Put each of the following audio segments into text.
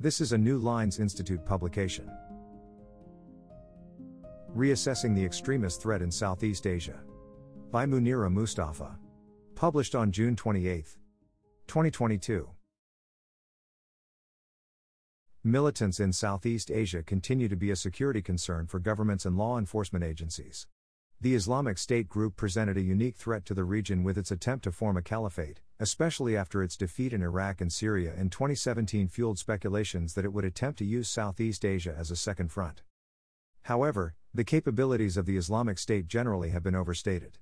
This is a New Lines Institute publication. Reassessing the Extremist Threat in Southeast Asia. By Munira Mustafa. Published on June 28, 2022. Militants in Southeast Asia continue to be a security concern for governments and law enforcement agencies. The Islamic State group presented a unique threat to the region with its attempt to form a caliphate, especially after its defeat in Iraq and Syria in 2017 fueled speculations that it would attempt to use Southeast Asia as a second front. However, the capabilities of the Islamic State generally have been overstated.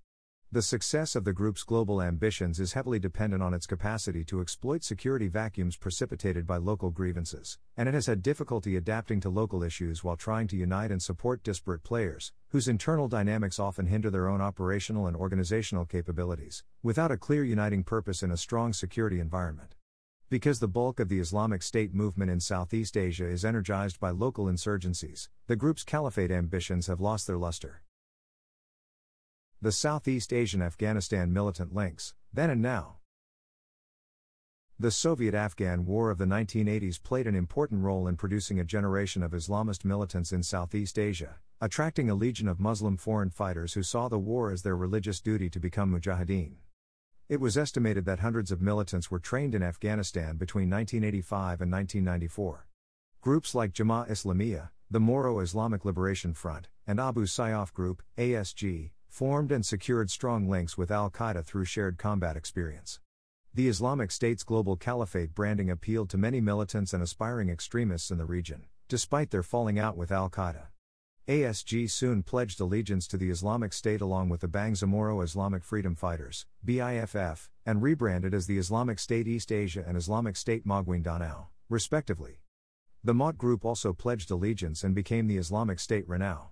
The success of the group's global ambitions is heavily dependent on its capacity to exploit security vacuums precipitated by local grievances, and it has had difficulty adapting to local issues while trying to unite and support disparate players, whose internal dynamics often hinder their own operational and organizational capabilities, without a clear uniting purpose in a strong security environment. Because the bulk of the Islamic State movement in Southeast Asia is energized by local insurgencies, the group's caliphate ambitions have lost their luster. The Southeast Asian Afghanistan militant links, then and now. The Soviet Afghan War of the 1980s played an important role in producing a generation of Islamist militants in Southeast Asia, attracting a legion of Muslim foreign fighters who saw the war as their religious duty to become mujahideen. It was estimated that hundreds of militants were trained in Afghanistan between 1985 and 1994. Groups like Jama Islamiyah, the Moro Islamic Liberation Front, and Abu Sayyaf Group, ASG, formed and secured strong links with Al Qaeda through shared combat experience. The Islamic State's global caliphate branding appealed to many militants and aspiring extremists in the region, despite their falling out with Al Qaeda. ASG soon pledged allegiance to the Islamic State along with the Bangsamoro Islamic Freedom Fighters, BIFF, and rebranded as the Islamic State East Asia and Islamic State Maguindanao, respectively. The Maute group also pledged allegiance and became the Islamic State Ranao.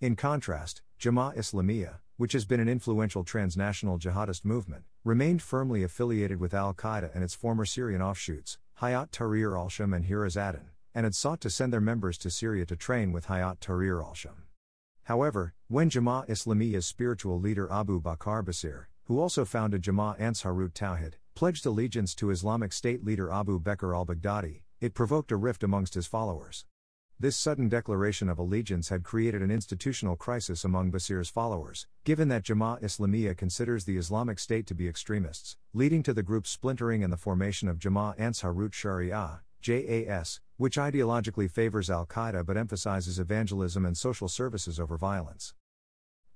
In contrast, Jamaat Islamiyah, which has been an influential transnational jihadist movement, remained firmly affiliated with Al Qaeda and its former Syrian offshoots, Hayat Tahrir al Sham and Adan, and had sought to send their members to Syria to train with Hayat Tahrir al Sham. However, when Jamaat Islamiyah's spiritual leader Abu Bakr Bashir, who also founded Jamaat Ansarut Tawhid, pledged allegiance to Islamic State leader Abu Bakr al Baghdadi, it provoked a rift amongst his followers. This sudden declaration of allegiance had created an institutional crisis among Bashir's followers, given that Jamaat Islamiyah considers the Islamic State to be extremists, leading to the group's splintering and the formation of Jamaat Ansarut Sharia, JAS, which ideologically favors Al Qaeda but emphasizes evangelism and social services over violence.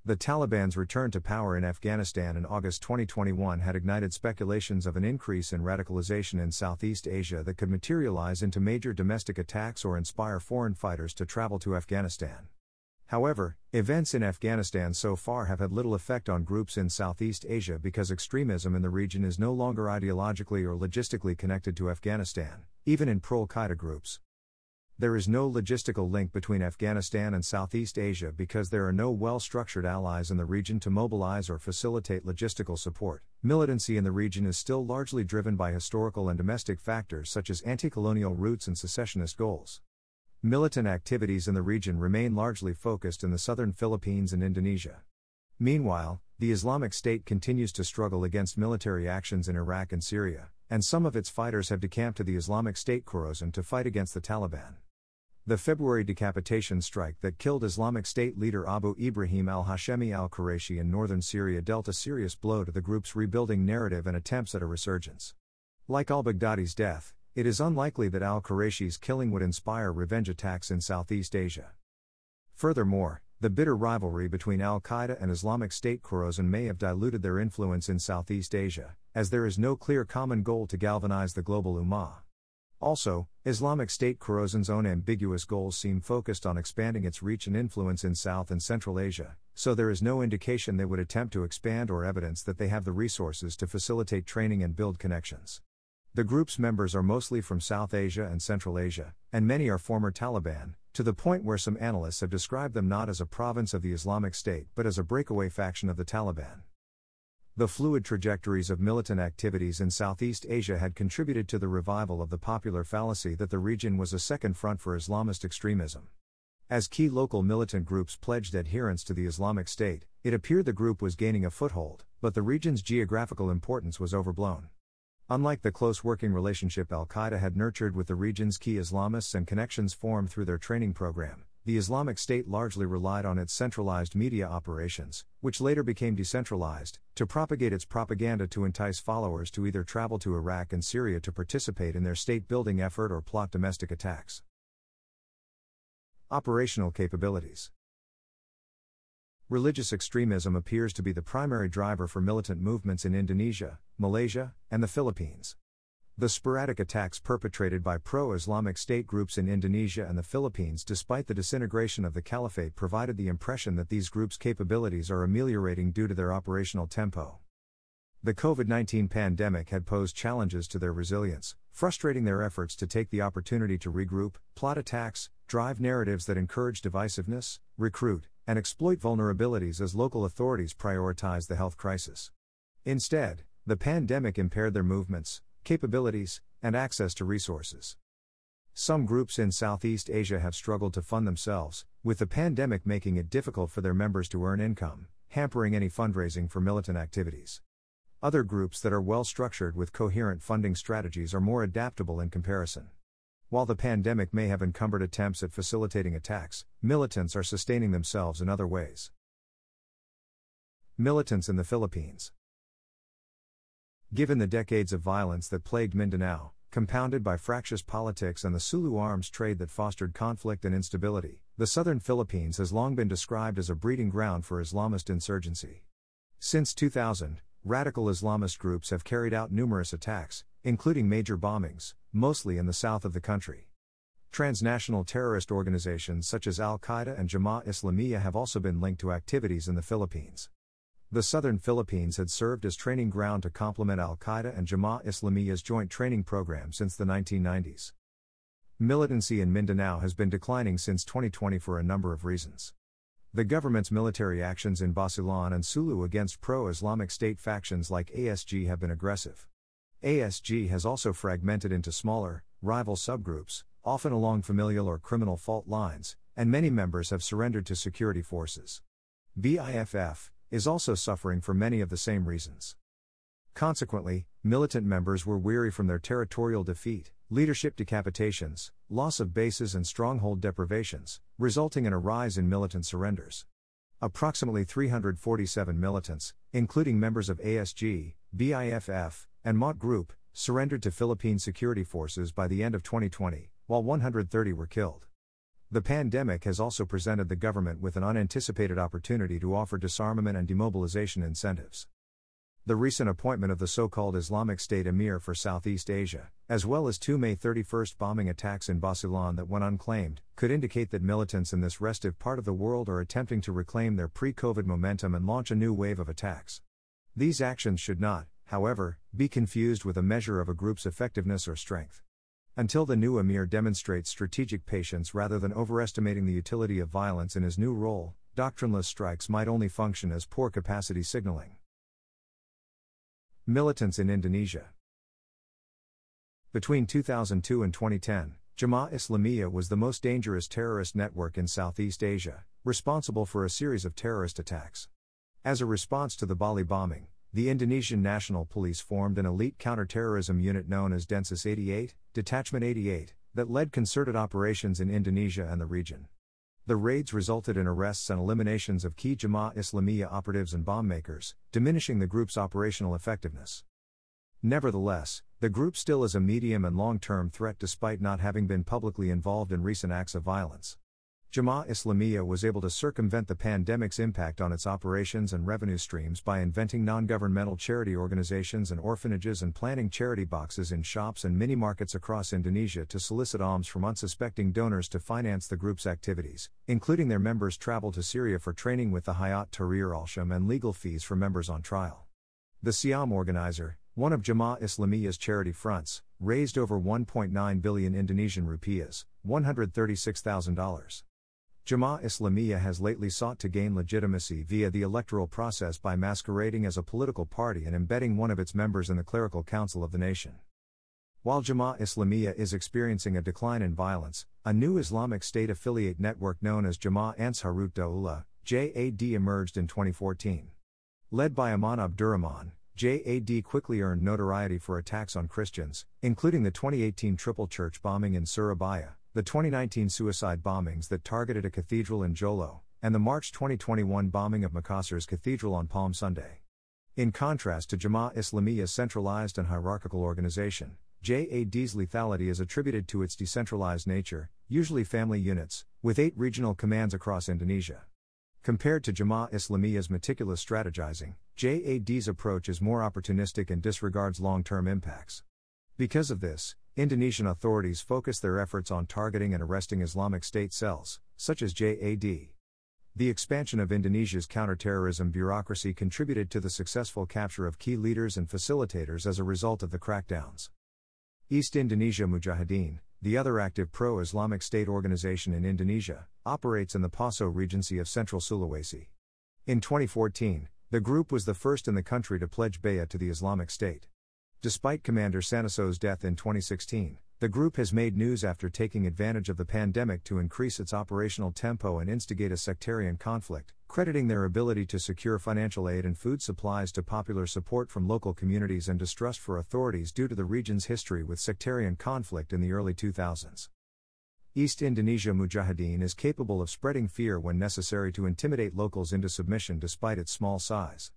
The Taliban's return to power in Afghanistan in August 2021 had ignited speculations of an increase in radicalization in Southeast Asia that could materialize into major domestic attacks or inspire foreign fighters to travel to Afghanistan. However, events in Afghanistan so far have had little effect on groups in Southeast Asia because extremism in the region is no longer ideologically or logistically connected to Afghanistan, even in pro Qaeda groups. There is no logistical link between Afghanistan and Southeast Asia because there are no well structured allies in the region to mobilize or facilitate logistical support. Militancy in the region is still largely driven by historical and domestic factors such as anti colonial roots and secessionist goals. Militant activities in the region remain largely focused in the southern Philippines and Indonesia. Meanwhile, the Islamic State continues to struggle against military actions in Iraq and Syria, and some of its fighters have decamped to the Islamic State Khorasan to fight against the Taliban. The February decapitation strike that killed Islamic State leader Abu Ibrahim al Hashemi al Qurayshi in northern Syria dealt a serious blow to the group's rebuilding narrative and attempts at a resurgence. Like al Baghdadi's death, it is unlikely that al Qurayshi's killing would inspire revenge attacks in Southeast Asia. Furthermore, the bitter rivalry between Al Qaeda and Islamic State Khorasan may have diluted their influence in Southeast Asia, as there is no clear common goal to galvanize the global Ummah. Also, Islamic State Khorasan's own ambiguous goals seem focused on expanding its reach and influence in South and Central Asia, so there is no indication they would attempt to expand or evidence that they have the resources to facilitate training and build connections. The group's members are mostly from South Asia and Central Asia, and many are former Taliban, to the point where some analysts have described them not as a province of the Islamic State but as a breakaway faction of the Taliban. The fluid trajectories of militant activities in Southeast Asia had contributed to the revival of the popular fallacy that the region was a second front for Islamist extremism. As key local militant groups pledged adherence to the Islamic State, it appeared the group was gaining a foothold, but the region's geographical importance was overblown. Unlike the close working relationship Al Qaeda had nurtured with the region's key Islamists and connections formed through their training program, the Islamic State largely relied on its centralized media operations, which later became decentralized, to propagate its propaganda to entice followers to either travel to Iraq and Syria to participate in their state building effort or plot domestic attacks. Operational capabilities Religious extremism appears to be the primary driver for militant movements in Indonesia, Malaysia, and the Philippines. The sporadic attacks perpetrated by pro Islamic State groups in Indonesia and the Philippines, despite the disintegration of the caliphate, provided the impression that these groups' capabilities are ameliorating due to their operational tempo. The COVID 19 pandemic had posed challenges to their resilience, frustrating their efforts to take the opportunity to regroup, plot attacks, drive narratives that encourage divisiveness, recruit, and exploit vulnerabilities as local authorities prioritize the health crisis. Instead, the pandemic impaired their movements, capabilities, and access to resources. Some groups in Southeast Asia have struggled to fund themselves, with the pandemic making it difficult for their members to earn income, hampering any fundraising for militant activities. Other groups that are well structured with coherent funding strategies are more adaptable in comparison. While the pandemic may have encumbered attempts at facilitating attacks, militants are sustaining themselves in other ways. Militants in the Philippines. Given the decades of violence that plagued Mindanao, compounded by fractious politics and the Sulu arms trade that fostered conflict and instability, the southern Philippines has long been described as a breeding ground for Islamist insurgency. Since 2000, radical Islamist groups have carried out numerous attacks, including major bombings, mostly in the south of the country. Transnational terrorist organizations such as Al Qaeda and Jamaah Islamiyah have also been linked to activities in the Philippines. The southern Philippines had served as training ground to complement Al Qaeda and Jamaah Islamiyah's joint training program since the 1990s. Militancy in Mindanao has been declining since 2020 for a number of reasons. The government's military actions in Basilan and Sulu against pro Islamic State factions like ASG have been aggressive. ASG has also fragmented into smaller, rival subgroups, often along familial or criminal fault lines, and many members have surrendered to security forces. BIFF, is also suffering for many of the same reasons. Consequently, militant members were weary from their territorial defeat, leadership decapitations, loss of bases, and stronghold deprivations, resulting in a rise in militant surrenders. Approximately 347 militants, including members of ASG, BIFF, and Maute Group, surrendered to Philippine security forces by the end of 2020, while 130 were killed. The pandemic has also presented the government with an unanticipated opportunity to offer disarmament and demobilization incentives. The recent appointment of the so called Islamic State Emir for Southeast Asia, as well as two May 31 bombing attacks in Basilan that went unclaimed, could indicate that militants in this restive part of the world are attempting to reclaim their pre COVID momentum and launch a new wave of attacks. These actions should not, however, be confused with a measure of a group's effectiveness or strength. Until the new emir demonstrates strategic patience rather than overestimating the utility of violence in his new role, doctrineless strikes might only function as poor capacity signaling. Militants in Indonesia Between 2002 and 2010, Jamaah Islamiyah was the most dangerous terrorist network in Southeast Asia, responsible for a series of terrorist attacks. As a response to the Bali bombing, the Indonesian National Police formed an elite counterterrorism unit known as Densus 88, Detachment 88, that led concerted operations in Indonesia and the region. The raids resulted in arrests and eliminations of key Jamaah Islamiyah operatives and bomb makers, diminishing the group's operational effectiveness. Nevertheless, the group still is a medium and long term threat despite not having been publicly involved in recent acts of violence. Jamaah Islamiyah was able to circumvent the pandemic's impact on its operations and revenue streams by inventing non governmental charity organizations and orphanages and planting charity boxes in shops and mini markets across Indonesia to solicit alms from unsuspecting donors to finance the group's activities, including their members' travel to Syria for training with the Hayat Tahrir al Sham and legal fees for members on trial. The Syam organizer, one of Jamaah Islamiyah's charity fronts, raised over 1.9 billion Indonesian rupiahs, $136,000. Jamaah Islamiyah has lately sought to gain legitimacy via the electoral process by masquerading as a political party and embedding one of its members in the clerical council of the nation. While Jamaah Islamiyah is experiencing a decline in violence, a new Islamic State affiliate network known as Jamaah Ansarut Daulah (JAD) emerged in 2014. Led by Aman Abdurrahman, JAD quickly earned notoriety for attacks on Christians, including the 2018 Triple Church bombing in Surabaya, the 2019 suicide bombings that targeted a cathedral in Jolo, and the March 2021 bombing of Makassar's cathedral on Palm Sunday. In contrast to Jamaah Islamiyah's centralized and hierarchical organization, JAD's lethality is attributed to its decentralized nature, usually family units, with eight regional commands across Indonesia. Compared to Jamaah Islamiyah's meticulous strategizing, JAD's approach is more opportunistic and disregards long term impacts. Because of this, Indonesian authorities focus their efforts on targeting and arresting Islamic State cells, such as JAD. The expansion of Indonesia's counterterrorism bureaucracy contributed to the successful capture of key leaders and facilitators as a result of the crackdowns. East Indonesia Mujahideen, the other active pro Islamic State organization in Indonesia, operates in the Poso Regency of Central Sulawesi. In 2014, the group was the first in the country to pledge bay'ah to the Islamic State. Despite Commander Santoso's death in 2016, the group has made news after taking advantage of the pandemic to increase its operational tempo and instigate a sectarian conflict, crediting their ability to secure financial aid and food supplies to popular support from local communities and distrust for authorities due to the region's history with sectarian conflict in the early 2000s. East Indonesia Mujahideen is capable of spreading fear when necessary to intimidate locals into submission despite its small size.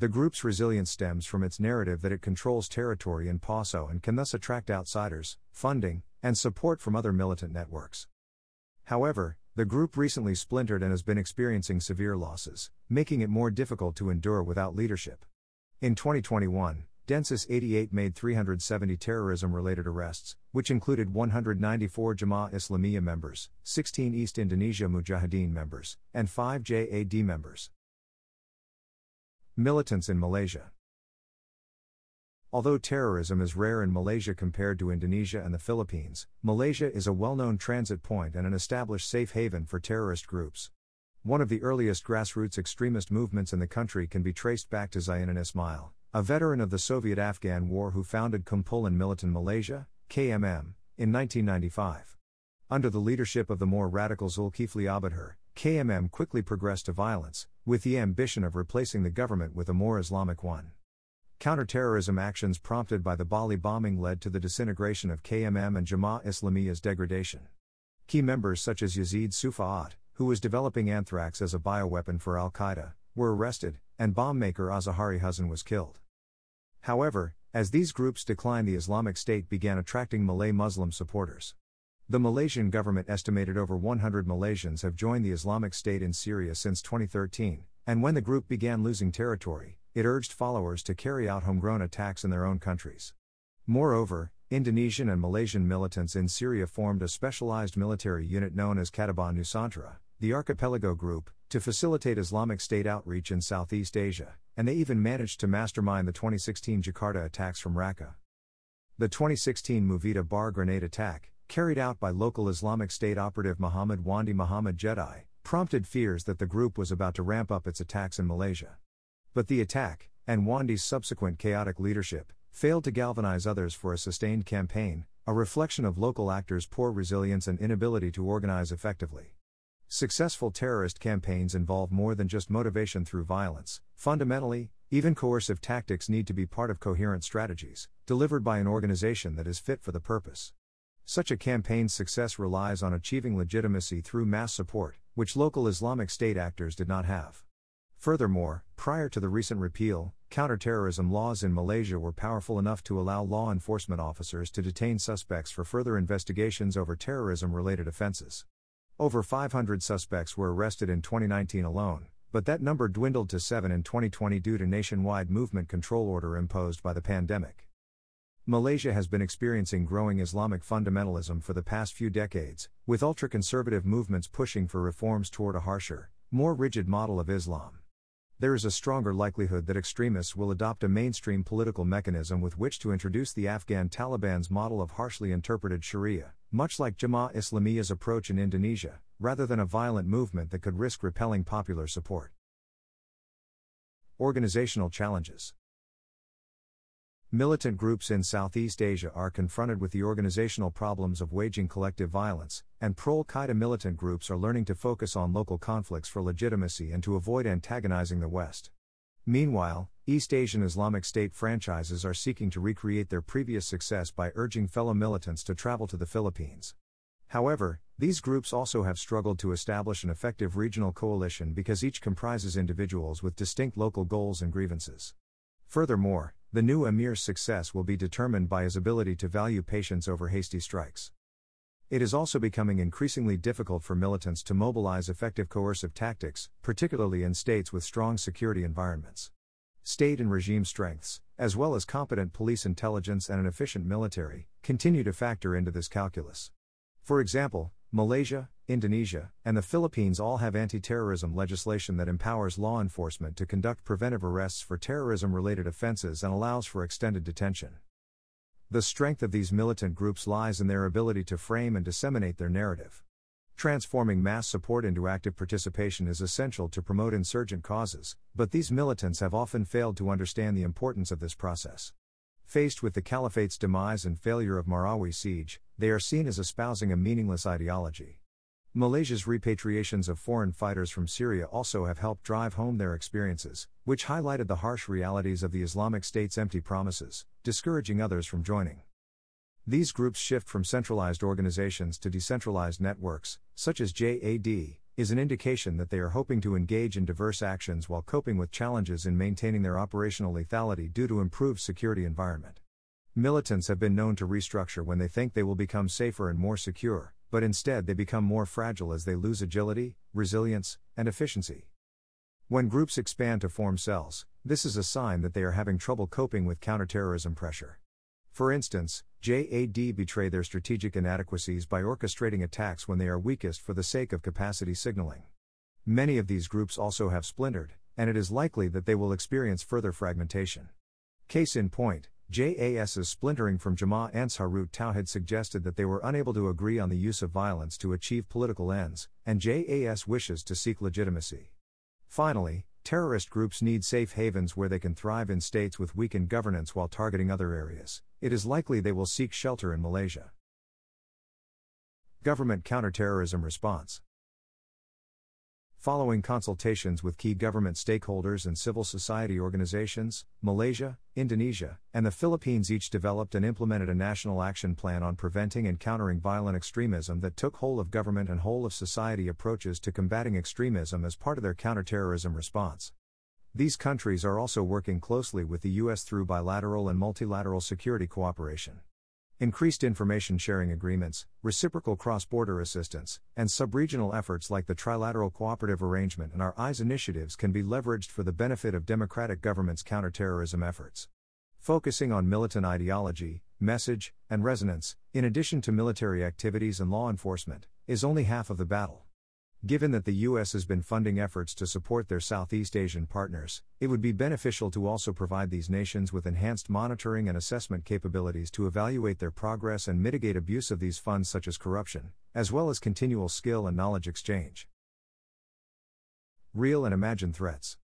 The group's resilience stems from its narrative that it controls territory in Poso and can thus attract outsiders, funding, and support from other militant networks. However, the group recently splintered and has been experiencing severe losses, making it more difficult to endure without leadership. In 2021, Densus 88 made 370 terrorism related arrests, which included 194 Jamaah Islamiyah members, 16 East Indonesia Mujahideen members, and 5 JAD members. Militants in Malaysia. Although terrorism is rare in Malaysia compared to Indonesia and the Philippines, Malaysia is a well known transit point and an established safe haven for terrorist groups. One of the earliest grassroots extremist movements in the country can be traced back to Zainuddin Ismail, a veteran of the Soviet Afghan War who founded Kumpulan Militan Malaysia, KMM, in 1995. Under the leadership of the more radical Zulkifli Abdhir, KMM quickly progressed to violence, with the ambition of replacing the government with a more Islamic one. Counterterrorism actions prompted by the Bali bombing led to the disintegration of KMM and Jamaah Islamiyah's degradation. Key members such as Yazid Sufaat, who was developing anthrax as a bioweapon for Al Qaeda, were arrested, and bomb maker Azahari Husin was killed. However, as these groups declined, the Islamic State began attracting Malay Muslim supporters. The Malaysian government estimated over 100 Malaysians have joined the Islamic State in Syria since 2013, and when the group began losing territory, it urged followers to carry out homegrown attacks in their own countries. Moreover, Indonesian and Malaysian militants in Syria formed a specialized military unit known as Katibah Nusantara, the Archipelago Group, to facilitate Islamic State outreach in Southeast Asia, and they even managed to mastermind the 2016 Jakarta attacks from Raqqa. The 2016 Movida bar grenade attack, carried out by local Islamic State operative Muhammad Wanndy Muhammad Jedi, prompted fears that the group was about to ramp up its attacks in Malaysia. But the attack, and Wanndy's subsequent chaotic leadership, failed to galvanize others for a sustained campaign, a reflection of local actors' poor resilience and inability to organize effectively. Successful terrorist campaigns involve more than just motivation through violence. Fundamentally, even coercive tactics need to be part of coherent strategies, delivered by an organization that is fit for the purpose. Such a campaign's success relies on achieving legitimacy through mass support, which local Islamic State actors did not have. Furthermore, prior to the recent repeal, counterterrorism laws in Malaysia were powerful enough to allow law enforcement officers to detain suspects for further investigations over terrorism related offenses. Over 500 suspects were arrested in 2019 alone, but that number dwindled to 7 in 2020 due to nationwide movement control order imposed by the pandemic. Malaysia has been experiencing growing Islamic fundamentalism for the past few decades, with ultra conservative movements pushing for reforms toward a harsher, more rigid model of Islam. There is a stronger likelihood that extremists will adopt a mainstream political mechanism with which to introduce the Afghan Taliban's model of harshly interpreted Sharia, much like Jamaah Islamiyah's approach in Indonesia, rather than a violent movement that could risk repelling popular support. Organizational challenges Militant groups in Southeast Asia are confronted with the organizational problems of waging collective violence, and pro Qaeda militant groups are learning to focus on local conflicts for legitimacy and to avoid antagonizing the West. Meanwhile, East Asian Islamic State franchises are seeking to recreate their previous success by urging fellow militants to travel to the Philippines. However, these groups also have struggled to establish an effective regional coalition because each comprises individuals with distinct local goals and grievances. Furthermore, the new emir's success will be determined by his ability to value patience over hasty strikes. It is also becoming increasingly difficult for militants to mobilize effective coercive tactics, particularly in states with strong security environments. State and regime strengths, as well as competent police intelligence and an efficient military, continue to factor into this calculus. For example, Malaysia, Indonesia, and the Philippines all have anti terrorism legislation that empowers law enforcement to conduct preventive arrests for terrorism related offenses and allows for extended detention. The strength of these militant groups lies in their ability to frame and disseminate their narrative. Transforming mass support into active participation is essential to promote insurgent causes, but these militants have often failed to understand the importance of this process. Faced with the caliphate's demise and failure of Marawi siege, they are seen as espousing a meaningless ideology. Malaysia's repatriations of foreign fighters from Syria also have helped drive home their experiences, which highlighted the harsh realities of the Islamic State's empty promises, discouraging others from joining. These groups shift from centralized organizations to decentralized networks, such as JAD, is an indication that they are hoping to engage in diverse actions while coping with challenges in maintaining their operational lethality due to improved security environment. Militants have been known to restructure when they think they will become safer and more secure, but instead they become more fragile as they lose agility, resilience, and efficiency. When groups expand to form cells, this is a sign that they are having trouble coping with counterterrorism pressure. For instance, JAD betray their strategic inadequacies by orchestrating attacks when they are weakest for the sake of capacity signaling. Many of these groups also have splintered, and it is likely that they will experience further fragmentation. Case in point, JAS's splintering from Jama' Ansarut Tawhid suggested that they were unable to agree on the use of violence to achieve political ends, and JAS wishes to seek legitimacy. Finally, terrorist groups need safe havens where they can thrive in states with weakened governance while targeting other areas. It is likely they will seek shelter in Malaysia. Government counterterrorism response. Following consultations with key government stakeholders and civil society organizations, Malaysia, Indonesia, and the Philippines each developed and implemented a national action plan on preventing and countering violent extremism that took whole of government and whole of society approaches to combating extremism as part of their counterterrorism response. These countries are also working closely with the U.S. through bilateral and multilateral security cooperation. Increased information sharing agreements, reciprocal cross border assistance, and subregional efforts like the Trilateral Cooperative Arrangement and our EYES initiatives can be leveraged for the benefit of democratic governments' counterterrorism efforts. Focusing on militant ideology, message, and resonance, in addition to military activities and law enforcement, is only half of the battle. Given that the U.S. has been funding efforts to support their Southeast Asian partners, it would be beneficial to also provide these nations with enhanced monitoring and assessment capabilities to evaluate their progress and mitigate abuse of these funds, such as corruption, as well as continual skill and knowledge exchange. Real and imagined threats.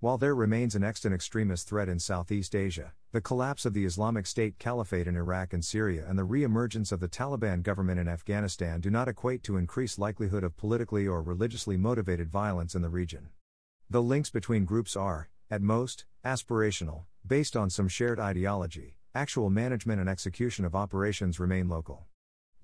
While there remains an extant extremist threat in Southeast Asia, the collapse of the Islamic State Caliphate in Iraq and Syria and the re emergence of the Taliban government in Afghanistan do not equate to increased likelihood of politically or religiously motivated violence in the region. The links between groups are, at most, aspirational, based on some shared ideology, actual management and execution of operations remain local.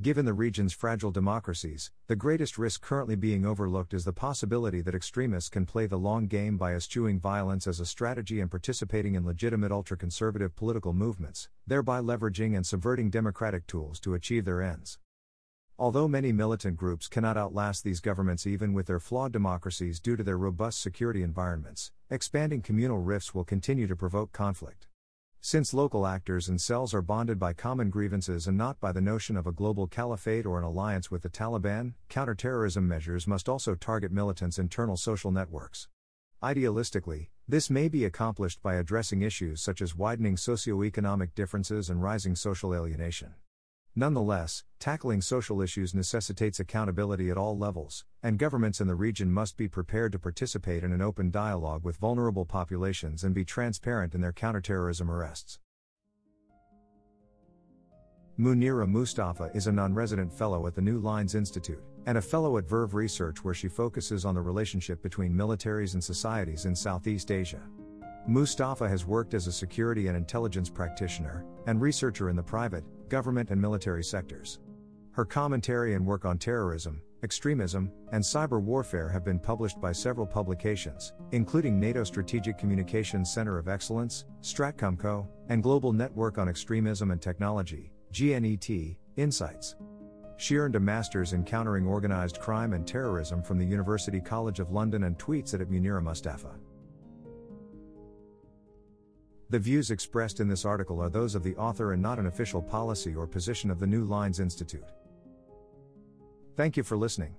Given the region's fragile democracies, the greatest risk currently being overlooked is the possibility that extremists can play the long game by eschewing violence as a strategy and participating in legitimate ultra conservative political movements, thereby leveraging and subverting democratic tools to achieve their ends. Although many militant groups cannot outlast these governments even with their flawed democracies due to their robust security environments, expanding communal rifts will continue to provoke conflict. Since local actors and cells are bonded by common grievances and not by the notion of a global caliphate or an alliance with the Taliban, counterterrorism measures must also target militants' internal social networks. Idealistically, this may be accomplished by addressing issues such as widening socioeconomic differences and rising social alienation. Nonetheless, tackling social issues necessitates accountability at all levels, and governments in the region must be prepared to participate in an open dialogue with vulnerable populations and be transparent in their counterterrorism arrests. Munira Mustafa is a non resident fellow at the New Lines Institute, and a fellow at Verve Research, where she focuses on the relationship between militaries and societies in Southeast Asia. Mustafa has worked as a security and intelligence practitioner and researcher in the private, government, and military sectors. Her commentary and work on terrorism, extremism, and cyber warfare have been published by several publications, including NATO Strategic Communications Center of Excellence, Stratcomco, and Global Network on Extremism and Technology, GNET, Insights. She earned a master's in countering organized crime and terrorism from the University College of London and tweets at Munira Mustafa. The views expressed in this article are those of the author and not an official policy or position of the New Lines Institute. Thank you for listening.